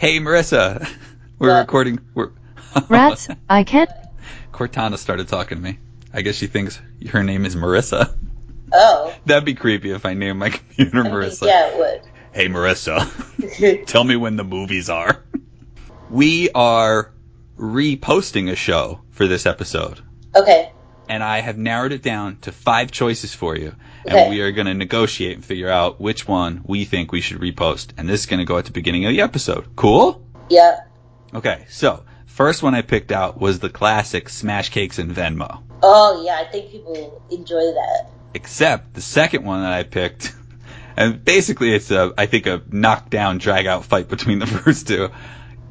Hey, Marissa. We're What? recording. We're Rats, I can't. Cortana started talking to me. I guess she thinks her name is Marissa. Oh. That'd be creepy if I named my computer I mean, Marissa. yeah, it would. Hey, Marissa. Tell me when the movies are. We are reposting a show for this episode. okay. And I have narrowed it down to five choices for you. Okay. And we are going to negotiate and figure out which one we think we should repost. And this is going to go at the beginning of the episode. Cool? Yeah. Okay, so first one I picked out was the classic Smash Cakes and Venmo. Oh, yeah, I think people enjoy that. Except the second one that I picked, and basically it's a, I think a knockdown, drag out fight between the first two.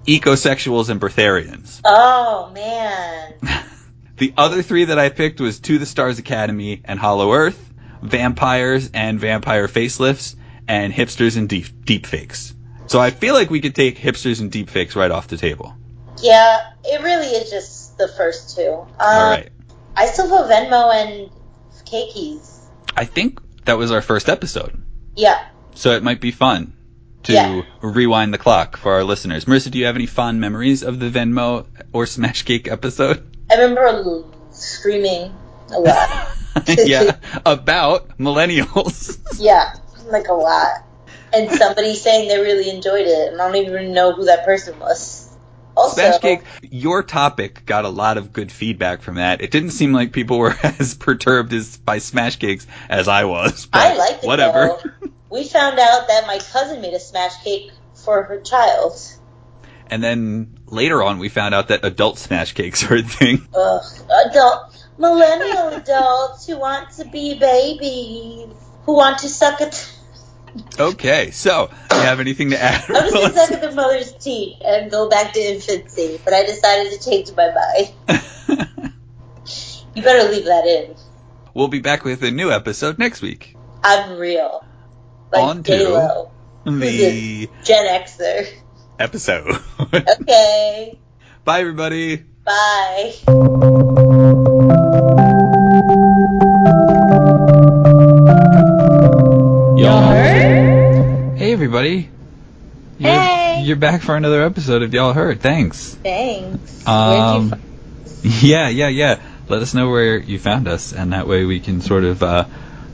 Ecosexuals and Breatharians. Oh, man. The other three that I picked was To the Stars Academy and Hollow Earth, Vampires and Vampire Facelifts, and Hipsters and deep, Deepfakes. So I feel like we could take Hipsters and Deepfakes right off the table. Yeah, it really is just the first two. Um, All right. I still feel Venmo and Keikis. I think that was our first episode. Yeah. So it might be fun to Yeah. rewind the clock for our listeners. Marissa, do you have any fond memories of the Venmo or Smash Cake episode? I remember screaming a lot. yeah, about millennials. yeah, like a lot. And somebody saying they really enjoyed it, and I don't even know who that person was. Also, Smash Cake, your topic got a lot of good feedback from that. It didn't seem like people were as perturbed as by Smash Cakes as I was. I liked it Whatever. though. We found out that my cousin made a smash cake for her child. And then later on, we found out that adult Smash Cakes are a thing. Ugh, adult, millennial adults who want to be babies, who want to suck at. Okay, so you have anything to add? I was gonna suck at the mother's teeth and go back to infancy, but I decided to change my mind. You better leave that in. we'll be back with a new episode next week. I'm real. Like On to J-Lo. The Gen Xer. Episode. Okay. Bye, everybody. Bye. Y'all Hey, everybody. You're, Hey. You're back for another episode of Y'all Heard. Thanks. Thanks. Um, yeah, yeah, yeah. Let us know where you found us, and that way we can sort of, uh,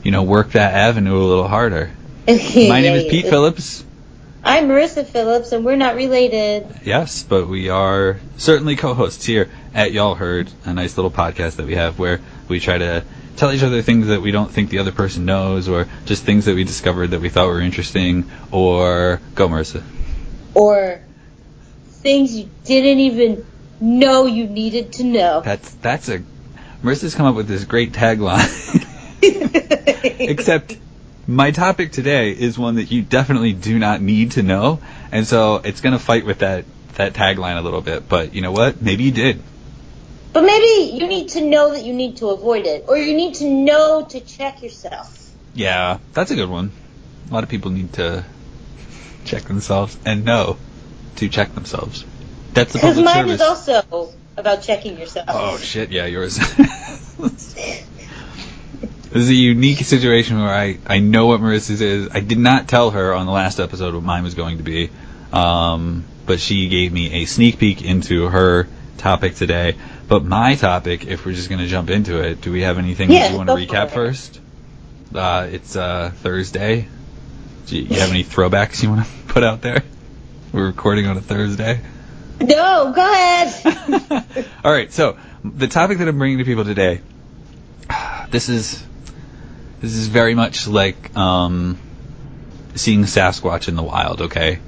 you know, work that avenue a little harder. My name is Pete Phillips. I'm Marissa Phillips, and we're not related. Yes, but we are certainly co-hosts here at Y'all Heard, a nice little podcast that we have where we try to tell each other things that we don't think the other person knows, or just things that we discovered that we thought were interesting, or go, Marissa. Or things you didn't even know you needed to know. That's that's a Marissa's come up with this great tagline. Except my topic today is one that you definitely do not need to know, and so it's going to fight with that that tagline a little bit. But you know what? Maybe you did. But maybe you need to know that you need to avoid it, or you need to know to check yourself. Yeah, that's a good one. A lot of people need to check themselves and know to check themselves. That's the Because public mine service. is also about checking yourself. Oh shit! Yeah, yours. this is a unique situation where I I know what Marissa's is. I did not tell her on the last episode what mine was going to be, um, but she gave me a sneak peek into her topic today. But my topic, if we're just going to jump into it, do we have anything Yeah, that you want to recap first? Uh, it's uh, Thursday. Do you have any throwbacks you want to put out there? We're recording on a Thursday. No, go ahead. All right, so the topic that I'm bringing to people today, this is this is very much like um, seeing Sasquatch in the wild. Okay,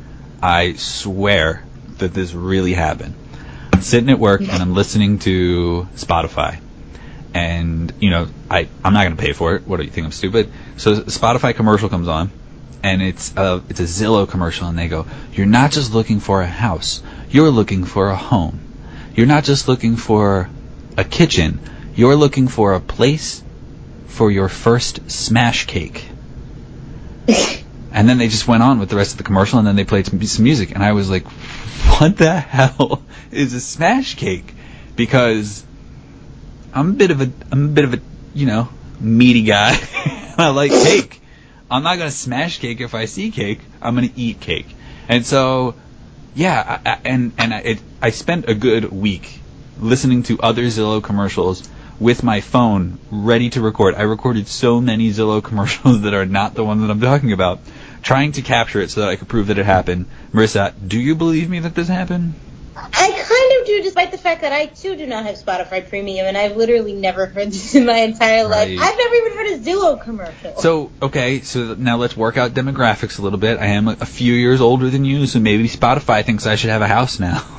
I swear that this really happened. I'm sitting at work and I'm listening to Spotify, and you know I I'm not gonna pay for it. What do you think? I'm stupid. So Spotify commercial comes on, and it's a it's a Zillow commercial, and they go, "You're not just looking for a house, you're looking for a home. You're not just looking for a kitchen, you're looking for a place for your first smash cake." and then they just went on with the rest of the commercial, and then they played some, some music, and I was like, "What the hell is a smash cake?" Because I'm a bit of a I'm a bit of a you know meaty guy. I like cake. I'm not gonna smash cake if I see cake. I'm gonna eat cake. And so yeah, I, I, and and I, it, I spent a good week listening to other Zillow commercials with my phone ready to record. I recorded so many Zillow commercials that are not the one that I'm talking about, trying to capture it so that I could prove that it happened. Marissa, do you believe me that this happened? I kind of do, despite the fact that I too do not have Spotify Premium, and I've literally never heard this in my entire life. Right. I've never even heard a Zillow commercial. So, okay, so now let's work out demographics a little bit. I am a, a few years older than you, so maybe Spotify thinks I should have a house now.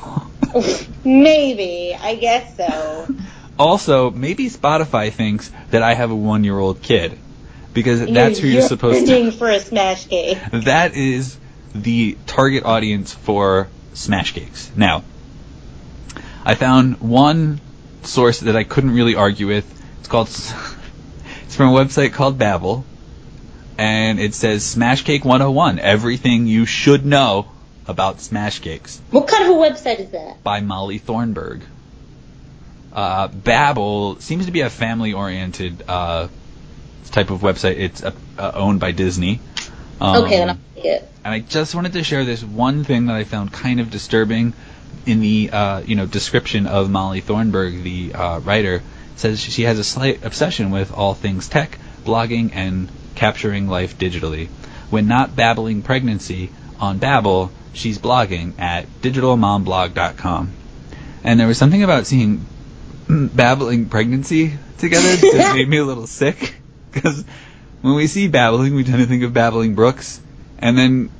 Maybe, I guess so. Also, maybe Spotify thinks that I have a one year old kid. Because that's who you're supposed to. for a smash cake. That is the target audience for smash cakes. Now, I found one source that I couldn't really argue with. It's called. It's from a website called Babble, and it says Smash Cake 101: Everything you should know about smash cakes What kind of a website is that? by Molly Thornberg. Uh, Babble seems to be a family-oriented uh, type of website. It's uh, uh, owned by Disney. Um, okay, then I'll take it. and I just wanted to share this one thing that I found kind of disturbing in the uh, you know description of Molly Thornberg, the uh, writer. Says she has a slight obsession with all things tech, blogging, and capturing life digitally. When not babbling pregnancy on Babble, she's blogging at digitalmomblog.com. And there was something about seeing babbling pregnancy together that made me a little sick because when we see babbling, we tend to think of babbling brooks, and then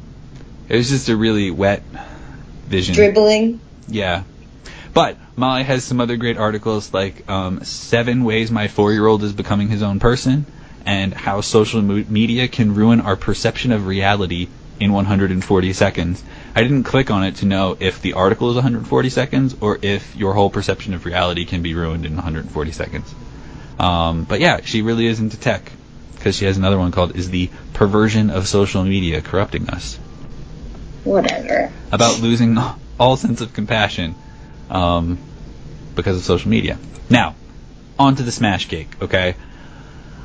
it was just a really wet vision. Dribbling. Yeah. But Molly has some other great articles like um, Seven Ways My Four Year Old is Becoming His Own Person and How Social Media Can Ruin Our Perception of Reality in 140 Seconds. I didn't click on it to know if the article is 140 seconds or if your whole perception of reality can be ruined in 140 seconds. Um, but yeah, she really is into tech because she has another one called Is the Perversion of Social Media Corrupting Us? Whatever. about losing all sense of compassion um, because of social media. Now, on to the smash cake, okay?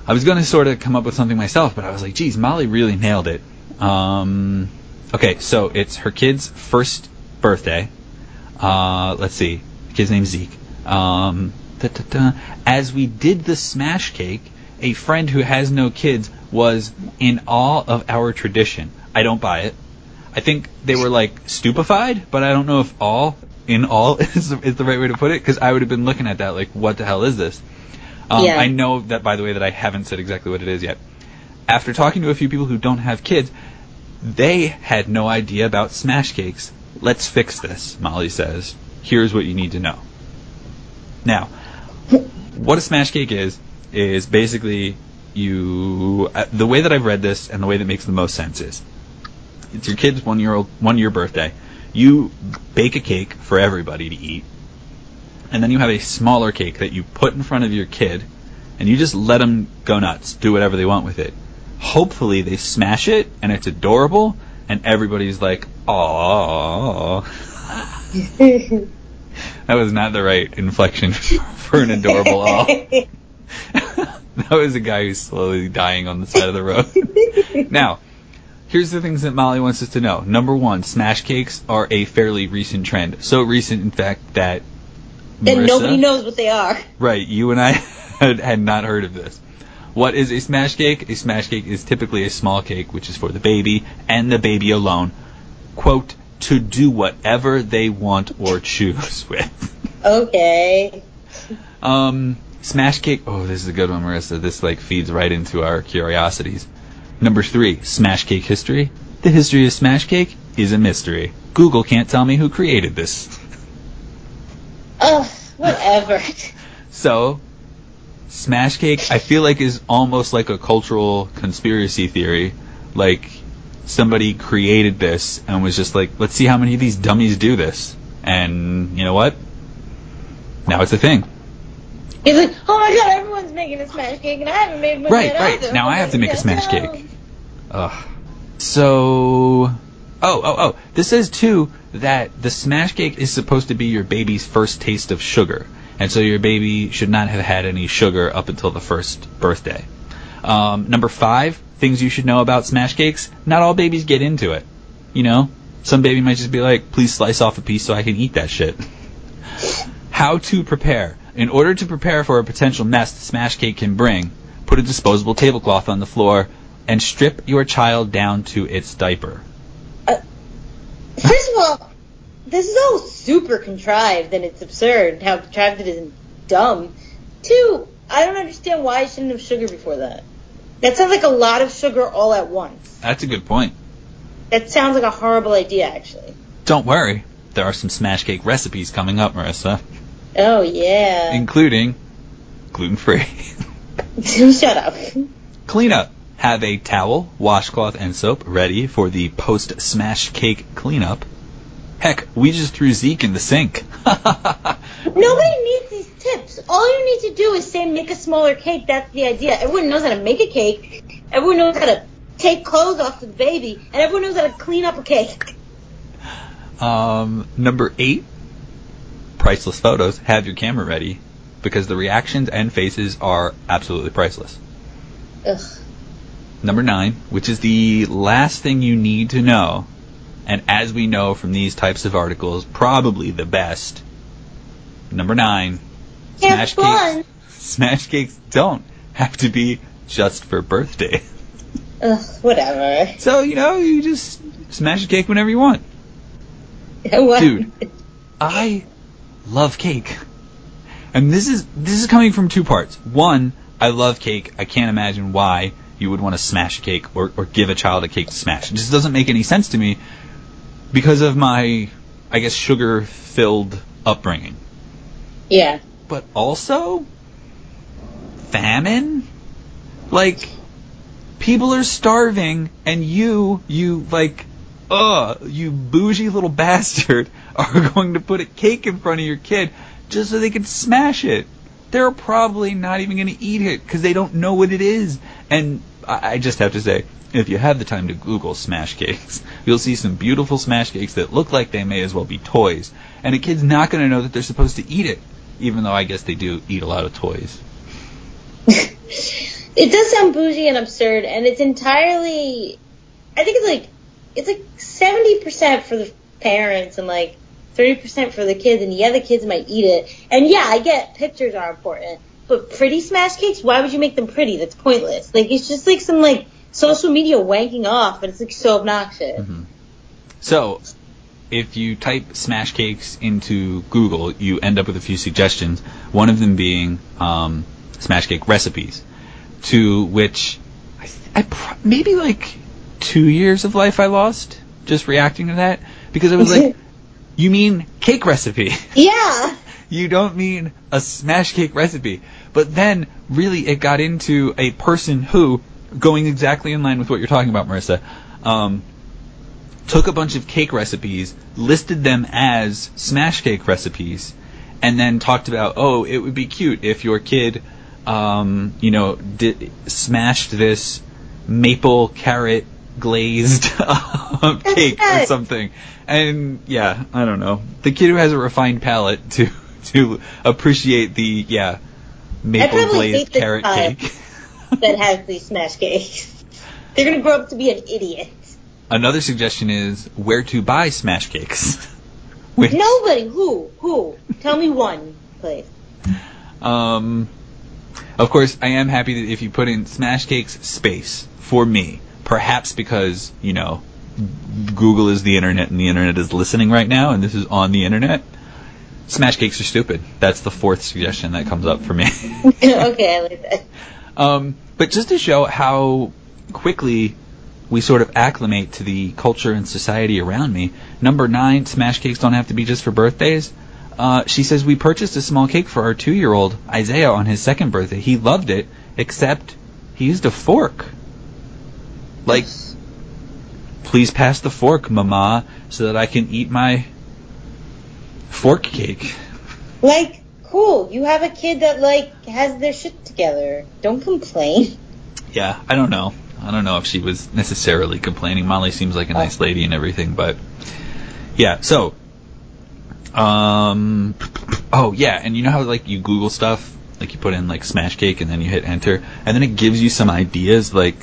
I was going to sort of come up with something myself, but I was like, geez, Molly really nailed it. Um, okay, so it's her kid's first birthday. Uh, let's see. The kid's name's Zeke. Um, da-da-da. As we did the smash cake, a friend who has no kids was in awe of our tradition. I don't buy it. I think they were like stupefied, but I don't know if all in all is, is the right way to put it because I would have been looking at that like, what the hell is this? Um, Yeah. I know that by the way that I haven't said exactly what it is yet. After talking to a few people who don't have kids, they had no idea about smash cakes. Let's fix this, Molly says. Here's what you need to know. Now, what a smash cake is is basically you uh, the way that I've read this and the way that makes the most sense is it's your kid's one year old one year birthday. You bake a cake for everybody to eat, and then you have a smaller cake that you put in front of your kid, and you just let them go nuts, do whatever they want with it. Hopefully, they smash it and it's adorable, and everybody's like, "Aww." That was not the right inflection for an adorable aw. that was a guy who's slowly dying on the side of the road. now, here's the things that Molly wants us to know. Number one, smash cakes are a fairly recent trend. So recent, in fact, that and nobody knows what they are. Right, you and I had, had not heard of this. What is a smash cake? A smash cake is typically a small cake, which is for the baby and the baby alone. Quote, to do whatever they want or choose with. Okay. Um, smash cake. Oh, this is a good one, Marissa. This like feeds right into our curiosities. Number three, smash cake history. The history of smash cake is a mystery. Google can't tell me who created this. Ugh, whatever. So, smash cake, I feel like is almost like a cultural conspiracy theory. Like somebody created this and was just like, let's see how many of these dummies do this. And you know what? Now it's a thing. He's like, oh my god, everyone's making a smash cake, and I haven't made one Right, yet right. either. Now I oh have to make a smash cake. Ugh. So, oh, oh, oh. This says too that the smash cake is supposed to be your baby's first taste of sugar, and so your baby should not have had any sugar up until the first birthday. Um, number five, things you should know about smash cakes. Not all babies get into it. You know, Some baby might just be like, please slice off a piece so I can eat that shit. How to prepare. In order to prepare for a potential mess the smash cake can bring, put a disposable tablecloth on the floor and strip your child down to its diaper. First of all, this is all super contrived and it's absurd how contrived it is and dumb. Two, I don't understand why I shouldn't have sugar before that. That sounds like a lot of sugar all at once. That's a good point. That sounds like a horrible idea, actually. Don't worry, there are some smash cake recipes coming up, Marissa, Oh, yeah. including gluten free. Shut up. Cleanup. Have a towel, washcloth, and soap ready for the post smash cake cleanup. Heck, we just threw Zeke in the sink. Nobody needs these tips. All you need to do is say make a smaller cake. That's the idea. Everyone knows how to make a cake. Everyone knows how to take clothes off the baby, and everyone knows how to clean up a cake. um, number eight, priceless photos. Have your camera ready because the reactions and faces are absolutely priceless. Ugh. Number nine, which is the last thing you need to know, and as we know from these types of articles, probably the best. Number nine, smash fun. cakes. Smash cakes don't have to be just for birthday. Ugh, whatever. So you know, you just smash a cake whenever you want. What? Dude. I love cake. And this is this is coming from two parts. One, I love cake. I can't imagine why you would want to smash a cake or, or give a child a cake to smash. It just doesn't make any sense to me because of my I guess sugar filled upbringing. Yeah. But also famine? Like people are starving and you you like ugh, you bougie little bastard are going to put a cake in front of your kid just so they can smash it. They're probably not even going to eat it because they don't know what it is. And I, just have to say, if you have the time to Google smash cakes, you'll see some beautiful smash cakes that look like they may as well be toys. And a kid's not going to know that they're supposed to eat it, even though I guess they do eat a lot of toys. It does sound bougie and absurd, and it's entirely. I think it's like it's like seventy percent for the parents and like thirty percent for the kids, and yeah, the kids might eat it. And yeah, I get pictures are important, but pretty smash cakes, why would you make them pretty? That's pointless. Like it's just like some like social media wanking off, and it's like so obnoxious. Mm-hmm. So, if you type smash cakes into Google, you end up with a few suggestions. One of them being um, smash cake recipes, to which I, th- I pr- maybe like two years of life I lost just reacting to that because I was like, you mean cake recipe? Yeah. You don't mean a smash cake recipe. But then, really, it got into a person who, going exactly in line with what you're talking about, Marissa, um, took a bunch of cake recipes, listed them as smash cake recipes, and then talked about, oh, it would be cute if your kid, um, you know, did, smashed this maple carrot glazed cake or something. And yeah, I don't know. The kid who has a refined palate to to appreciate the yeah maple glazed carrot cake. that has these smash cakes. They're gonna grow up to be an idiot. Another suggestion is where to buy smash cakes. Which, Nobody. Who? Who? Tell me one, please. Um, of course, I am happy that if you put in Smash Cakes space for me, perhaps because you know Google is the internet and the internet is listening right now, and this is on the internet. Smash cakes are stupid. That's the fourth suggestion that comes up for me. okay, I like that. Um, but just to show how quickly we sort of acclimate to the culture and society around me, number nine, smash cakes don't have to be just for birthdays. Uh, she says we purchased a small cake for our two-year-old Isaiah on his second birthday. He loved it, except he used a fork. Like, please pass the fork, Mama, so that I can eat my fork cake. Like, cool. You have a kid that like has their shit together. Don't complain. Yeah, I don't know. I don't know if she was necessarily complaining. Molly seems like a nice lady and everything, but yeah. So, um, oh yeah, and you know how like you Google stuff, like you put in like smash cake and then you hit enter, and then it gives you some ideas. Like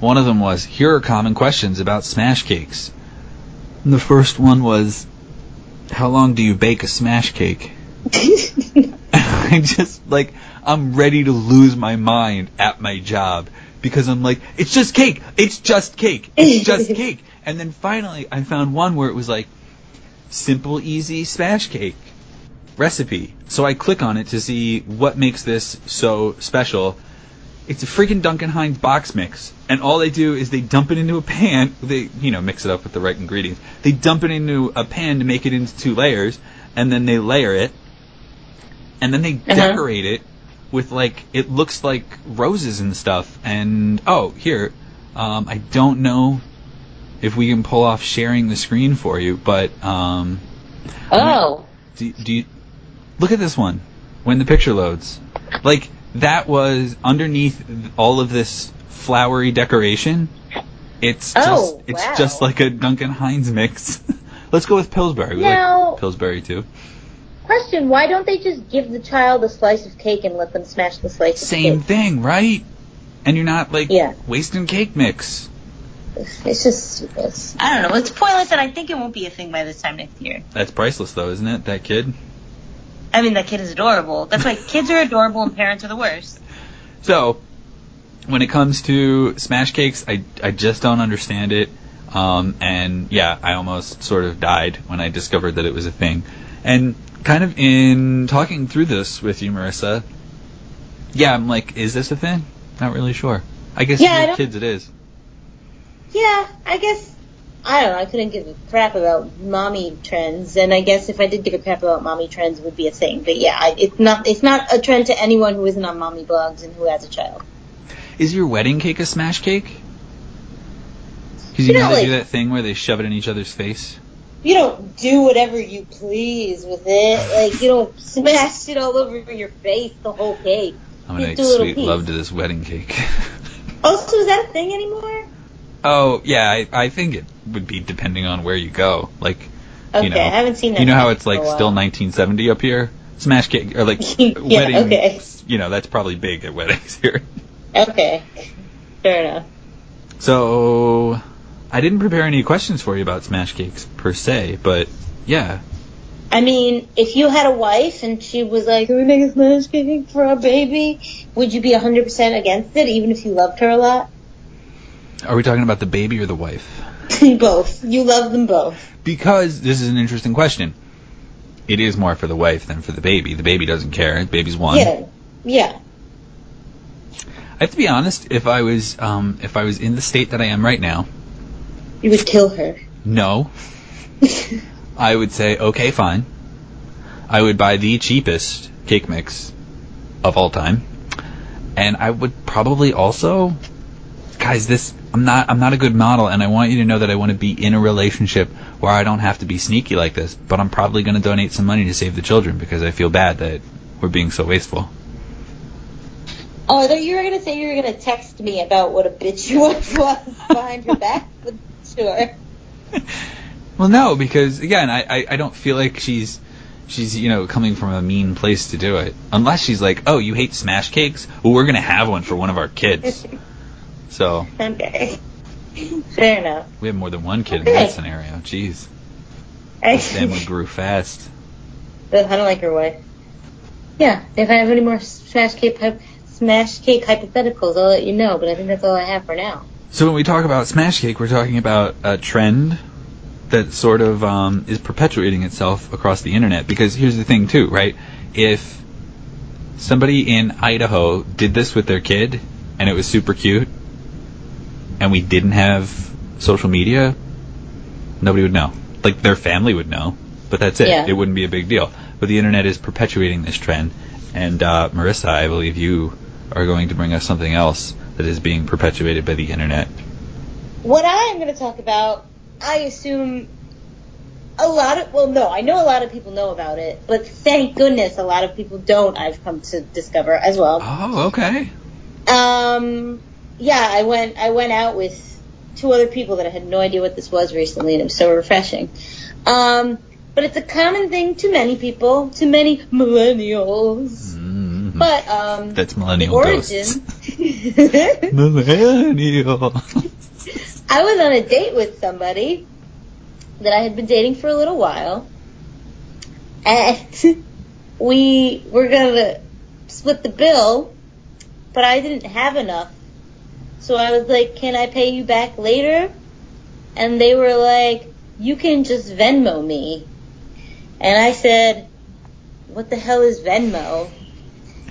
one of them was, here are common questions about smash cakes. And The first one was, how long do you bake a smash cake? I just like I'm ready to lose my mind at my job because I'm like, it's just cake, it's just cake, it's just cake. And then finally, I found one where it was like, simple, easy smash cake recipe. So I click on it to see what makes this so special. It's a freaking Duncan Hines box mix, and all they do is they dump it into a pan. They, you know, mix it up with the right ingredients. They dump it into a pan to make it into two layers, and then they layer it, and then they Uh-huh. decorate it with like it looks like roses and stuff. And oh, here, um, I don't know if we can pull off sharing the screen for you, but um, oh. do, do you look at this one when the picture loads? Like that was underneath all of this flowery decoration. It's oh, just Oh, it's wow. just like a Duncan Hines mix. Let's go with Pillsbury. We Now- like Pillsbury too. Question, why don't they just give the child a slice of cake and let them smash the slice Same of cake? thing, right? And you're not like Yeah. wasting cake mix. It's just stupid. I don't know. It's pointless, and I think it won't be a thing by this time next year. That's priceless though, isn't it? That kid. I mean, that kid is adorable. That's why kids are adorable and parents are the worst. So, when it comes to smash cakes, I, I just don't understand it. Um, and yeah, I almost sort of died when I discovered that it was a thing. And kind of in talking through this with you, Marissa, yeah, I'm like, is this a thing? Not really sure. I guess Yeah, I kids it is. Yeah, I guess I don't know. I couldn't give a crap about mommy trends, and I guess if I did give a crap about mommy trends, it would be a thing. But yeah, I, it's not. It's not a trend to anyone who isn't on mommy blogs and who has a child. Is your wedding cake a smash cake? Because you, You know know, they do that thing where they shove it in each other's face. You don't do whatever you please with it. Like you don't smash it all over your face, the whole cake. I'm gonna make do a little sweet piece. love to this wedding cake. Also, is that a thing anymore? oh yeah, I, I think it would be depending on where you go. Like Okay, you know, I haven't seen that. You know how it's like still 1970 up here? Smash cake or like Yeah, wedding. okay. You know that's probably big at weddings here. Okay, fair enough. So I didn't prepare any questions for you about smash cakes per se, but yeah, I mean, if you had a wife and she was like, "Can we make a smash cake for our baby?" Would you be 100% against it, even if you loved her a lot? are we talking about the baby or the wife? both. You love them both. Because this is an interesting question. It is more for the wife than for the baby. The baby doesn't care. The baby's one. Yeah, yeah. I have to be honest. If I was, um, if I was in the state that I am right now, You would kill her. no, I would say okay, fine. I would buy the cheapest cake mix of all time, and I would probably also, guys, this I'm not I'm not a good model, and I want you to know that I want to be in a relationship where I don't have to be sneaky like this. But I'm probably going to donate some money to save the children because I feel bad that we're being so wasteful. Oh, I thought you were gonna say you were gonna text me about what a bitch you wife was behind your back. But sure. Well, no, because again, I, I, I don't feel like she's she's you know coming from a mean place to do it. Unless she's like, oh, you hate smash cakes? Well, we're gonna have one for one of our kids. So Okay. Fair enough. we have more than one kid in that scenario. Jeez, the family grew fast. I don't like your wife. Yeah, if I have any more smash cake smash cake hypotheticals, I'll let you know. But I think that's all I have for now. So when we talk about smash cake, we're talking about a trend that sort of um, is perpetuating itself across the internet. Because here's the thing, too, right? If somebody in Idaho did this with their kid and it was super cute, and we didn't have social media, nobody would know. Like their family would know, but that's it. Yeah. It wouldn't be a big deal. But the internet is perpetuating this trend. And uh, Marissa, I believe you are going to bring us something else that is being perpetuated by the internet. What I am going to talk about, I assume a lot of, well, no, I know a lot of people know about it, but thank goodness a lot of people don't, I've come to discover as well. Oh, okay. Um, yeah, I went, I went out with two other people that I had no idea what this was recently, and it was so refreshing. Um, but it's a common thing to many people, to many millennials. Mm, But, um, That's millennial origin. Millennial. I was on a date with somebody, that I had been dating for a little while, and we were gonna split the bill, but I didn't have enough. So I was like, can I pay you back later? And they were like, you can just Venmo me. And I said, what the hell is Venmo?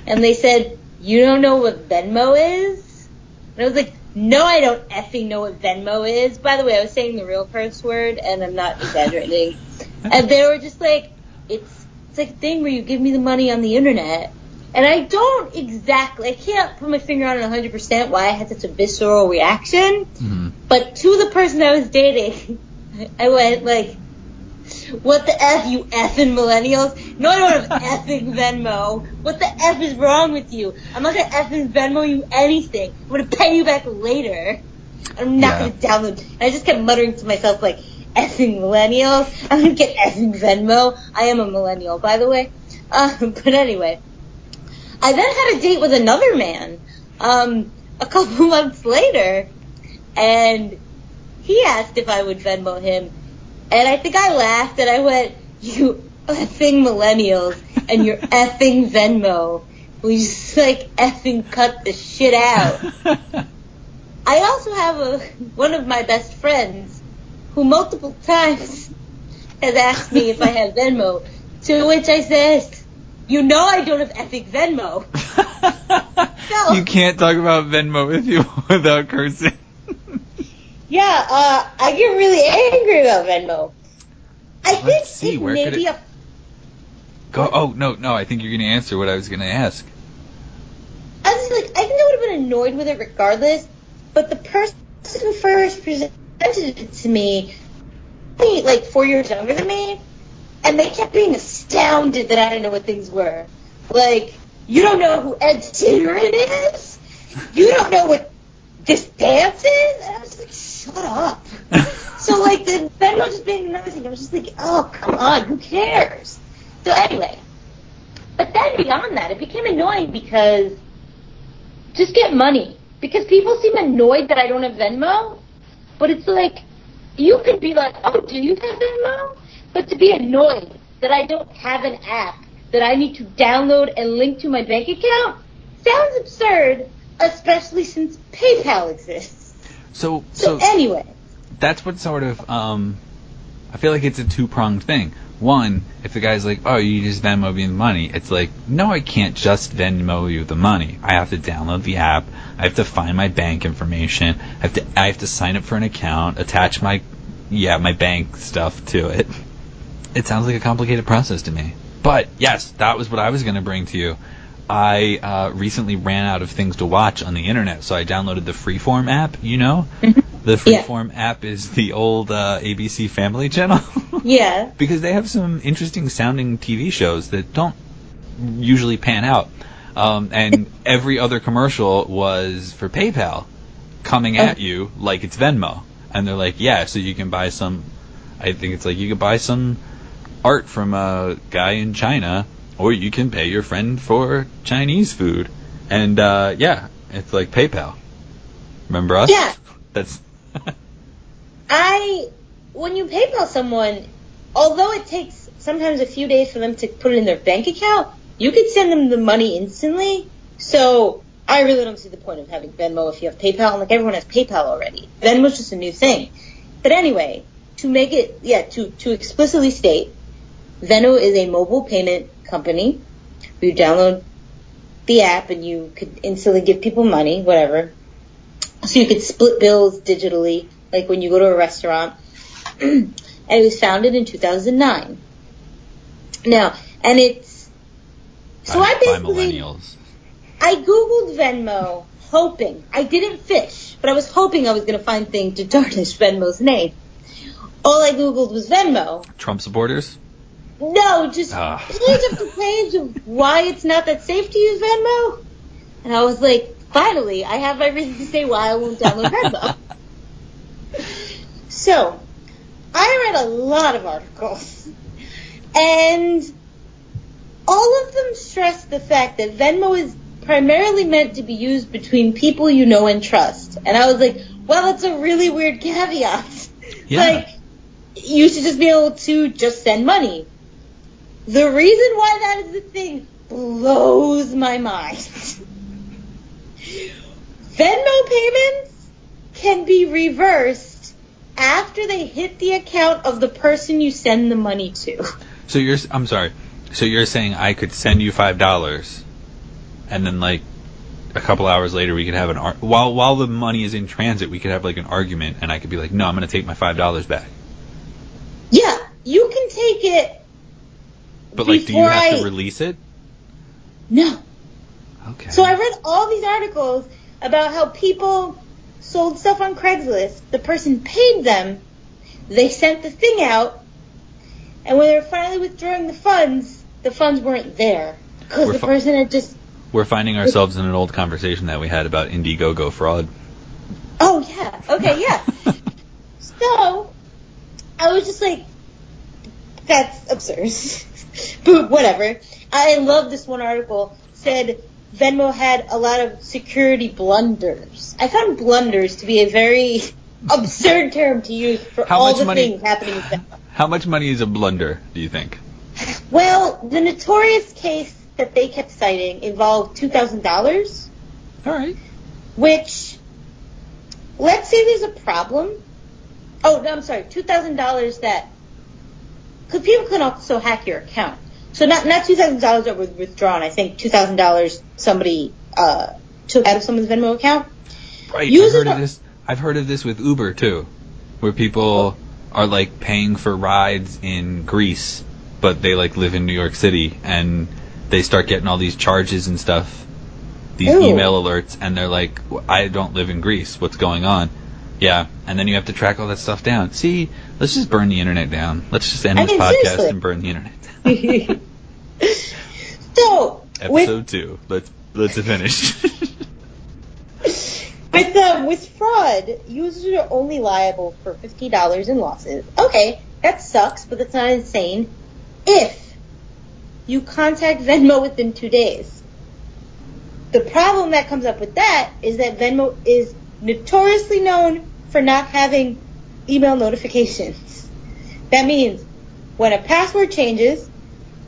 And they said, you don't know what Venmo is? And I was like, no, I don't effing know what Venmo is. By the way, I was saying the real curse word, and I'm not exaggerating. and they were just like, it's it's like a thing where you give me the money on the internet. And I don't exactly, I can't put my finger on it 100% why I had such a visceral reaction. Mhm. But to the person I was dating, I went like, what the F, you effing millennials? No, I don't have effing Venmo. What the F is wrong with you? I'm not gonna effing Venmo you anything. I'm gonna pay you back later. I'm not Yeah. gonna download. And I just kept muttering to myself like, effing millennials. I'm gonna get effing Venmo. I am a millennial, by the way. Uh, but anyway, I then had a date with another man, um, a couple months later, and he asked if I would Venmo him, and I think I laughed and I went, "You effing millennials and your effing Venmo, we just like effing cut the shit out." I also have a one of my best friends who multiple times has asked me if I have Venmo, to which I said, "You know I don't have epic Venmo." No. You can't talk about Venmo with you without cursing. Yeah, uh, I get really angry about Venmo. I Let's think see, where may could be it- a Go. Oh no, no. I think you're gonna answer what I was gonna ask. I was like, I think I would have been annoyed with it regardless, but the person who first presented it to me, like four years younger than me, and they kept being astounded that I didn't know what things were. Like, you don't know who Ed Sheeran is? You don't know what this dance is? And I was like, shut up. So like the Venmo just being another thing, I was just like, oh come on, who cares? So anyway, but then beyond that, it became annoying because just get money because people seem annoyed that I don't have Venmo, but it's like you could be like, oh, do you have Venmo? But to be annoyed that I don't have an app that I need to download and link to my bank account sounds absurd, especially since PayPal exists. So, So, so anyway, that's what sort of um I feel like it's a two pronged thing. One, if the guy's like, "Oh, you just Venmo me the money," it's like, no, I can't just Venmo you the money. I have to download the app. I have to find my bank information. I have to I have to sign up for an account, attach my yeah my bank stuff to it. It sounds like a complicated process to me. But yes, that was what I was going to bring to you. I uh, recently ran out of things to watch on the internet, so I downloaded the Freeform app. You know, the Yeah. Freeform app is the old uh, ABC Family channel yeah. because they have some interesting sounding TV shows that don't usually pan out. Um, and every other commercial was for PayPal coming at you like it's Venmo, and they're like, yeah, so you can buy some. I think it's like you can buy some art from a guy in China, or you can pay your friend for Chinese food. And uh, yeah, it's like PayPal. Remember us? Yeah. That's I, when you PayPal someone, although it takes sometimes a few days for them to put it in their bank account, you could send them the money instantly. So I really don't see the point of having Venmo if you have PayPal. And like everyone has PayPal already. Venmo's just a new thing. But anyway, to make it, yeah, to, to explicitly state, Venmo is a mobile payment company. You download the app and you could instantly give people money, whatever. So you could split bills digitally, like when you go to a restaurant. and it was founded in 2009. Now, and it's so by, I by basically millennials. I googled Venmo, hoping I didn't fish, but I was hoping I was going to find things to tarnish Venmo's name. All I googled was Venmo. Trump supporters. No, just Ah. page after page of why it's not that safe to use Venmo. And I was like, finally, I have my reason to say why I won't download Venmo. so, I read a lot of articles, and all of them stress the fact that Venmo is primarily meant to be used between people you know and trust. And I was like, well, that's a really weird caveat. Yeah. Like, you should just be able to just send money. The reason why that is the thing blows my mind. Venmo payments can be reversed after they hit the account of the person you send the money to. So you're, I'm sorry. So you're saying I could send you five dollars, and then like a couple hours later we could have an ar- while while the money is in transit we could have like an argument, and I could be like, no, I'm gonna take my five dollars back. Yeah, you can take it. But like, do you have I- to release it? No. Okay. So I read all these articles about how people sold stuff on Craigslist. The person paid them. They sent the thing out. And when they were finally withdrawing the funds, the funds weren't there. Because the fi- person had just, We're finding ourselves in an old conversation that we had about Indiegogo fraud. oh yeah, okay, yeah. so, I was just like, that's absurd. but whatever. I love this one article. Said Venmo had a lot of security blunders. I found blunders to be a very absurd term to use for How all the money- things happening with Venmo. How much money is a blunder? Do you think? Well, the notorious case that they kept citing involved two thousand dollars, All right. which let's say there's a problem. Oh no, I'm sorry, two thousand dollars that because people can also hack your account. So not not two thousand dollars that was withdrawn. I think two thousand dollars somebody uh, took out of someone's Venmo account. Right. I've Users heard of this. I've heard of this with Uber too, where people are like paying for rides in Greece, but they like live in New York City, and they start getting all these charges and stuff, these Ew. email alerts, and they're like, "I don't live in Greece. What's going on?" Yeah, and then you have to track all that stuff down. See, let's just burn the internet down. Let's just end I this mean, podcast seriously. and burn the internet. down. so with Episode two. Let's let's finish. With um, with fraud, users are only liable for fifty dollars in losses. Okay, that sucks, but that's not insane. If you contact Venmo within two days, the problem that comes up with that is that Venmo is notoriously known for not having email notifications. That means when a password changes,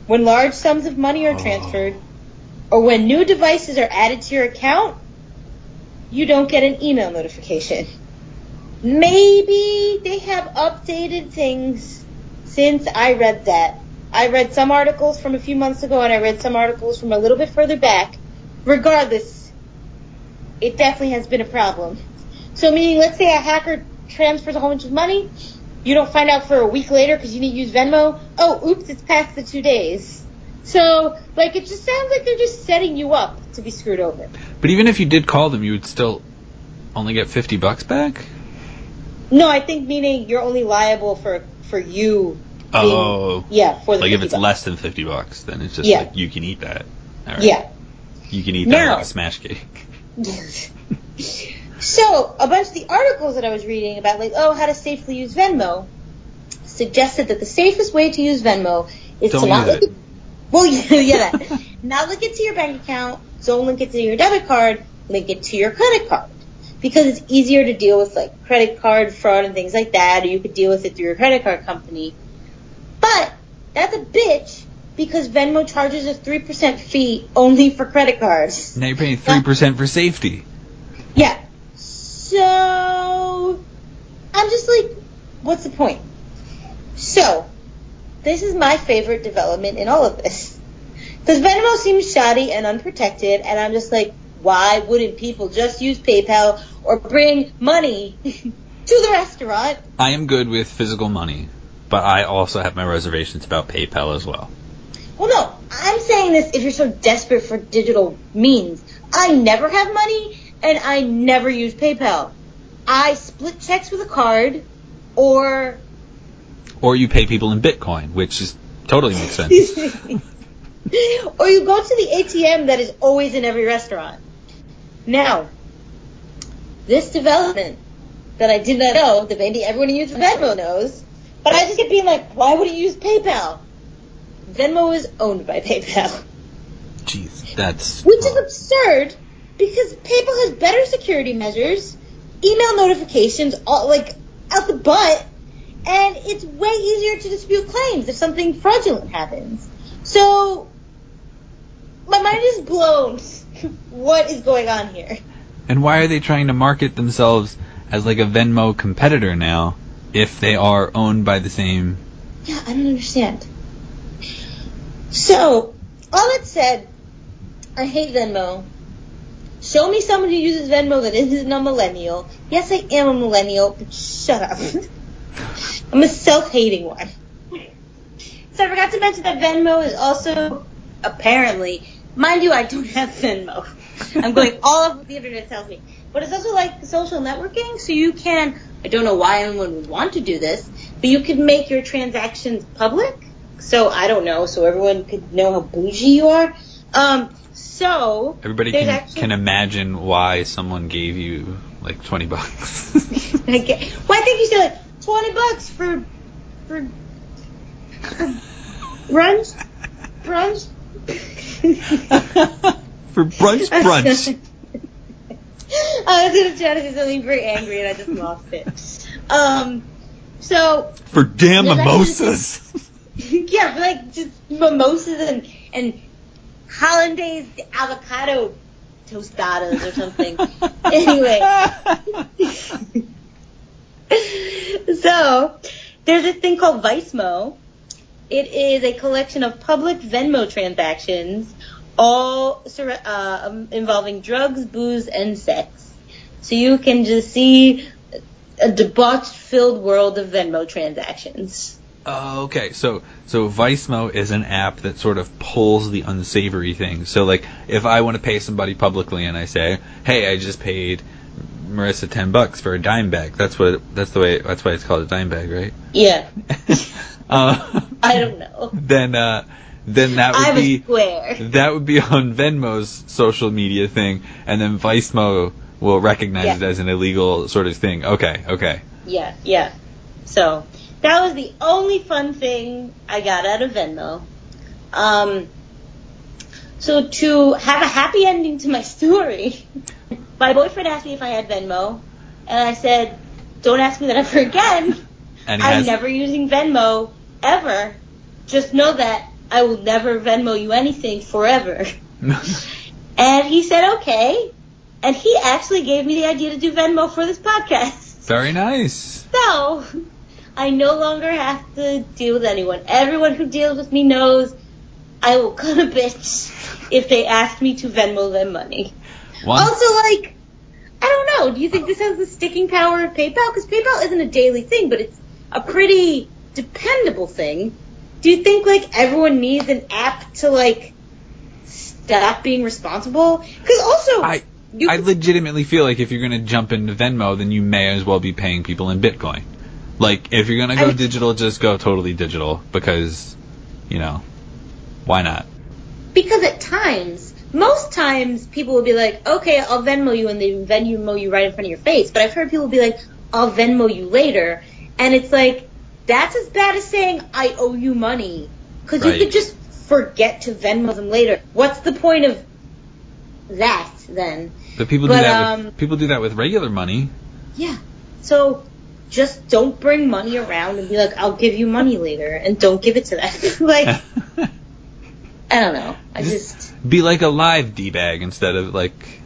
when large sums of money are oh. transferred, or when new devices are added to your account, you don't get an email notification. Maybe they have updated things since I read that. I read some articles from a few months ago and I read some articles from a little bit further back. Regardless, it definitely has been a problem. So meaning, let's say a hacker transfers a whole bunch of money, you don't find out for a week later because you need to use Venmo. Oh, oops, it's past the two days. So, like, it just sounds like they're just setting you up to be screwed over. but even if you did call them, you would still only get fifty bucks back. No, I think meaning you're only liable for for you. being- Oh. yeah, for the Like if it's bucks. less than fifty bucks, then it's just Yeah. like you can eat that. All right. Yeah. You can eat that Now- like a smash cake. so a bunch of the articles that I was reading about, like oh, how to safely use Venmo, suggested that the safest way to use Venmo is Don't to not look it. at, well, yeah, that. not link it to your bank account. Don't link it to your debit card. Link it to your credit card. Because it's easier to deal with like credit card fraud and things like that, or you could deal with it through your credit card company. But that's a bitch because Venmo charges a 3% fee only for credit cards. Now you're paying three percent for safety. Yeah. So, I'm just like, what's the point? So, this is my favorite development in all of this. Because Venmo seems shoddy and unprotected, and I'm just like, why wouldn't people just use PayPal or bring money to the restaurant? I am good with physical money, but I also have my reservations about PayPal as well. Well, no, I'm saying this if you're so desperate for digital means. I never have money, and I never use PayPal. I split checks with a card, or Or you pay people in Bitcoin, which is totally makes sense. or you go to the ATM that is always in every restaurant. Now, this development that I did not know, that maybe everyone who uses Venmo knows, but I just kept being like, why would you use PayPal? Venmo is owned by PayPal. Jeez, that's Which is absurd because PayPal has better security measures, email notifications, all like out the butt, and it's way easier to dispute claims if something fraudulent happens. So, my mind is blown. what is going on here? And why are they trying to market themselves as like a Venmo competitor now if they are owned by the same? Yeah, I don't understand. So, all that said, I hate Venmo. Show me someone who uses Venmo that isn't a millennial. Yes, I am a millennial, but shut up. I'm a self-hating one. So I forgot to mention that Venmo is also apparently, mind you, I don't have Venmo. I'm going all of what the internet tells me, but it's also like social networking. So you can, I don't know why anyone would want to do this, but you could make your transactions public. So I don't know, so everyone could know how bougie you are. Um, so Everybody can actually- can imagine why someone gave you like twenty bucks. I get, well, I think you said like twenty bucks for for, for brunch, brunch. For brunch, brunch. I was gonna try to say something very angry and I just lost it. Um, so For damn actually- mimosas. yeah, like just mimosas and and hollandaise avocado tostadas or something. anyway, so there's this thing called Vicemo. It is a collection of public Venmo transactions, all uh, um, involving drugs, booze, and sex. So you can just see a debauched-filled world of Venmo transactions. Oh, okay, so so Vicemo is an app that sort of pulls the unsavory things. So like, if I want to pay somebody publicly and I say, "Hey, I just paid Marissa ten bucks for a dime bag," that's what that's the way that's why it's called a dime bag, right? Yeah, uh, I don't know. then uh, then that would be square. that would be on Venmo's social media thing, and then Vicemo will recognize Yeah. it as an illegal sort of thing. Okay, okay. Yeah, yeah. So that was the only fun thing I got out of Venmo. Um, so to have a happy ending to my story, my boyfriend asked me if I had Venmo, and I said, "Don't ask me that ever again. And I'm has never using Venmo ever. Just know that I will never Venmo you anything forever." And he said, "Okay." And he actually gave me the idea to do Venmo for this podcast. very nice. So, I no longer have to deal with anyone. Everyone who deals with me knows I will cut a bitch if they ask me to Venmo them money. One Also, like, I don't know. Do you think this has the sticking power of PayPal? Because PayPal isn't a daily thing, but it's a pretty dependable thing. Do you think like everyone needs an app to like stop being responsible? Because also, I you I legitimately feel like if you're going to jump into Venmo, then you may as well be paying people in Bitcoin. Like, if you're going to go mean- digital, just go totally digital because, you know, why not? Because at times, most times people will be like, okay, I'll Venmo you and they Venmo you right in front of your face. But I've heard people be like, I'll Venmo you later. And it's like, that's as bad as saying, I owe you money. Because Right. you could just forget to Venmo them later. What's the point of that then? But people But, do that um, with people do that with regular money. Yeah. So just don't bring money around and be like, I'll give you money later. And don't give it to them. like, I don't know. I just, be like a live d bag instead of like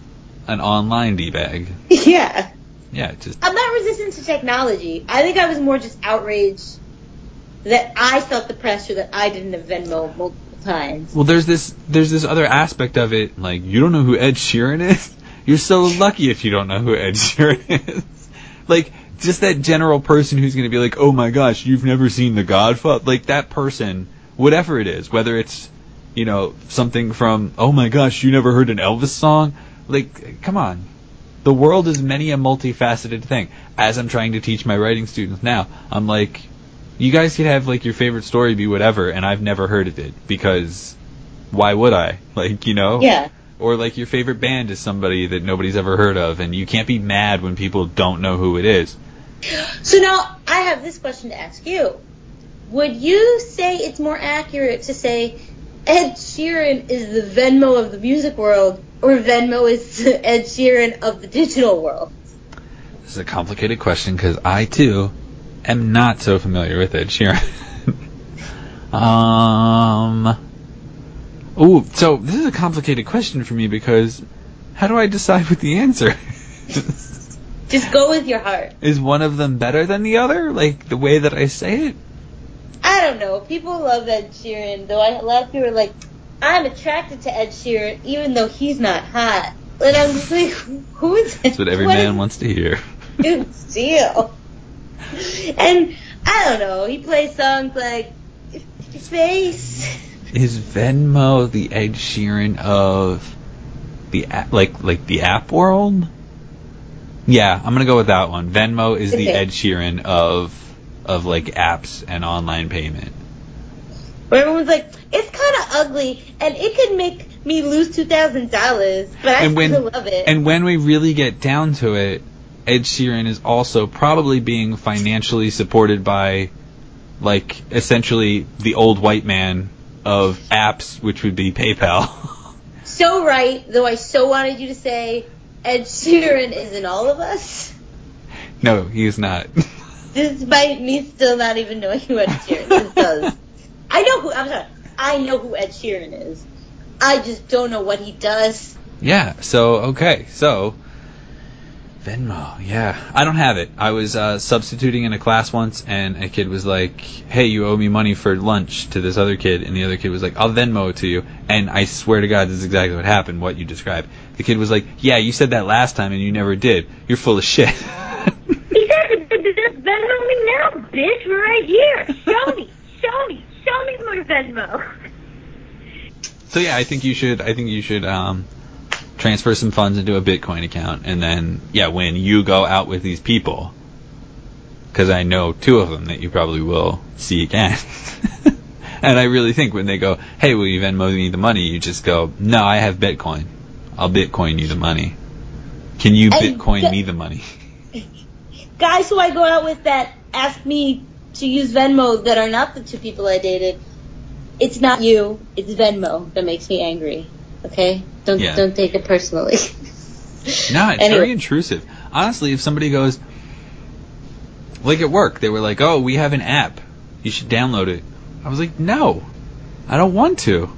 an online d bag. yeah. Yeah, just I'm not resistant to technology. I think I was more just outraged that I felt the pressure that I didn't have Venmo multiple times. well. There's this there's this other aspect of it. Like you don't know who Ed Sheeran is. You're so lucky if you don't know who Ed Sheeran is. like just that general person who's going to be like, oh my gosh, you've never seen The Godfather. Like that person, whatever it is, whether it's you know something from oh my gosh, you never heard an Elvis song. Like come on. The world is many a multifaceted thing. As I'm trying to teach my writing students now, I'm like, you guys could have like your favorite story be whatever, and I've never heard of it because why would I? Like, you know? Yeah. Or like your favorite band is somebody that nobody's ever heard of, and you can't be mad when people don't know who it is. So now I have this question to ask you. Would you say it's more accurate to say Ed Sheeran is the Venmo of the music world or Venmo is Ed Sheeran of the digital world? This is a complicated question because I too am not so familiar with Ed Sheeran. um. Ooh, so this is a complicated question for me because how do I decide what the answer? Just go with your heart. Is one of them better than the other? Like the way that I say it? I don't know. People love Ed Sheeran, though. I, a lot of people are like, I'm attracted to Ed Sheeran, even though he's not hot. And I'm just like, who is That's what every man wants to hear. Good deal. And I don't know. He plays songs like Face. Is Venmo the Ed Sheeran of the like like the app world? Yeah, I'm gonna go with that one. Venmo is the Ed Sheeran of of like apps and online payment. Where everyone's like, it's kind of ugly, and it could make me lose two thousand dollars, but I and when still love it. and when we really get down to it, Ed Sheeran is also probably being financially supported by like essentially the old white man of apps, which would be PayPal. so right, though. I so wanted you to say Ed Sheeran is in all of us, no, he's not. despite me still not even knowing who Ed Sheeran does. I know who. I'm sorry. I know who Ed Sheeran is. I just don't know what he does. Yeah. So okay. So Venmo. Yeah. I don't have it. I was uh, substituting in a class once, and a kid was like, "Hey, you owe me money for lunch." To this other kid, and the other kid was like, "I'll Venmo it to you." And I swear to God, this is exactly what happened. What you described. The kid was like, "Yeah, you said that last time, and you never did. You're full of shit." He said, Venmo me now, bitch, we're right here. Show me, show me, show me my Venmo. So yeah, I think you should. I think you should um, transfer some funds into a Bitcoin account, and then yeah, when you go out with these people, because I know two of them that you probably will see again. and I really think when they go, "Hey, will you Venmo me the money?" You just go, "No, I have Bitcoin. I'll Bitcoin you the money. Can you Bitcoin me the money?" Guys who I go out with that ask me to use Venmo that are not the two people I dated. It's not you. It's Venmo that makes me angry. Okay, don't Yeah. don't take it personally. No, it's Anyway. very intrusive. Honestly, if somebody goes, like at work, they were like, "Oh, we have an app. You should download it." I was like, "No, I don't want to."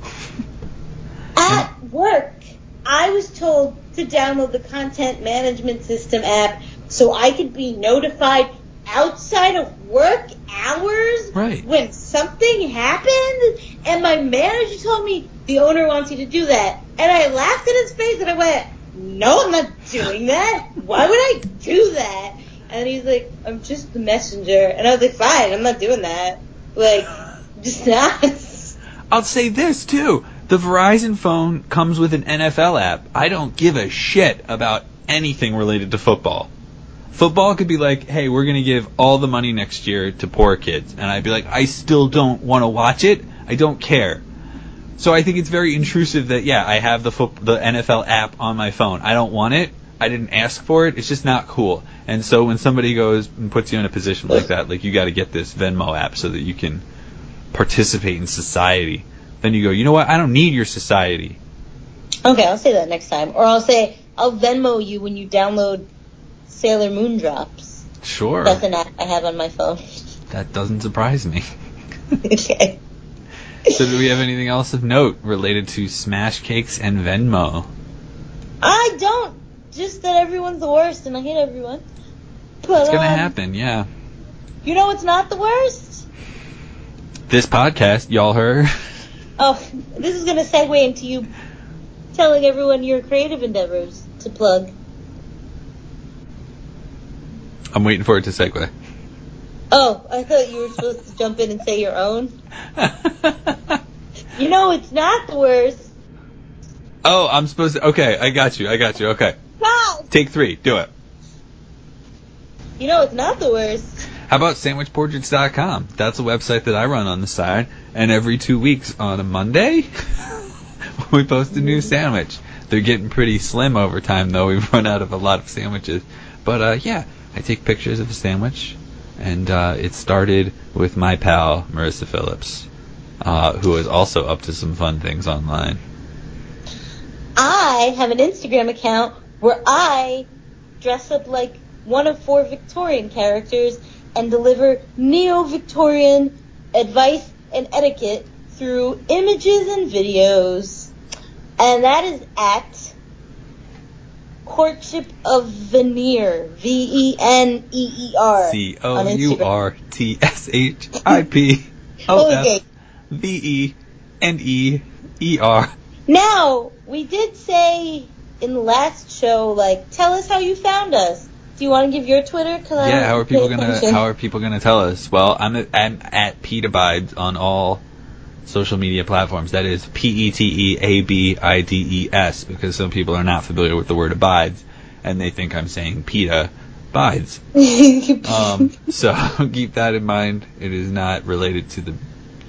At work, I was told to download the content management system app so I could be notified outside of work hours Right. when something happened. And my manager told me the owner wants you to do that. And I laughed in his face and I went, no, I'm not doing that. Why would I do that? And he's like, I'm just the messenger. And I was like, fine, I'm not doing that. Like, just not. I'll say this too. The Verizon phone comes with an NFL app. I don't give a shit about anything related to football. Football could be like, hey, we're going to give all the money next year to poor kids. And I'd be like, I still don't want to watch it. I don't care. So I think it's very intrusive that, yeah, I have the, foot, the NFL app on my phone. I don't want it. I didn't ask for it. It's just not cool. And so when somebody goes and puts you in a position like that, like you got to get this Venmo app so that you can participate in society. Then you go, you know what? I don't need your society. Okay, I'll say that next time. Or I'll say, I'll Venmo you when you download Sailor Moon Drops. Sure. That's an app I have on my phone. That doesn't surprise me. okay. So do we have anything else of note related to Smash Cakes and Venmo? I don't. Just that everyone's the worst and I hate everyone. But, It's gonna um, happen, yeah. You know it's not the worst? This podcast, y'all heard. Oh, this is gonna segue into you telling everyone your creative endeavors to plug. I'm waiting for it to segue. Oh, I thought you were supposed to jump in and say your own. You know, it's not the worst. oh, I'm supposed to. Okay, I got you. I got you. Okay, God! take three. Do it. You know, it's not the worst. How about sandwichportraits.com? That's a website that I run on the side, and every two weeks on a Monday, we post a new sandwich. They're getting pretty slim over time, though. We've run out of a lot of sandwiches. But uh, yeah, I take pictures of the sandwich, and uh, it started with my pal Marissa Phillips, uh, who is also up to some fun things online. I have an Instagram account where I dress up like one of four Victorian characters and deliver neo-Victorian advice and etiquette through images and videos. And that is at Courtship of Veneer, V-E-N-E-E-R. C on O U. R T S H I P O Okay. S V E N E E R. Now, we did say in the last show, like, tell us how you found us. Do you want to give your Twitter? Yeah, how are people gonna attention. how are people gonna tell us? Well, I'm at, I'm at Pete Abides on all social media platforms. That is P E T E A B I D E S because some people are not familiar with the word abides and they think I'm saying Peta Bides. Um, so keep that in mind. It is not related to the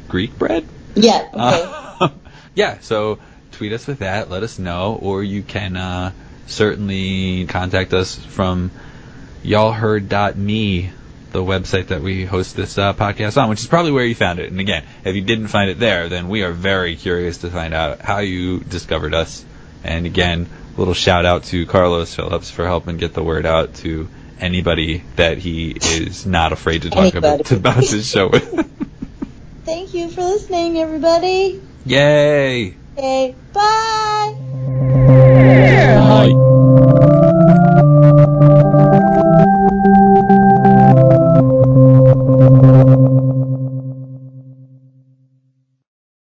Greek bread. yeah, okay. Uh, yeah, so tweet us with that. Let us know, or you can uh, certainly contact us from y'allheard.me, the website that we host this uh, podcast on, which is probably where you found it. And again, if you didn't find it there, then we are very curious to find out how you discovered us. And again, a little shout out to Carlos Phillips for helping get the word out to anybody that he is not afraid to talk about, Anybody. about his show with. Thank you for listening, everybody. Yay! Okay, bye. Bye.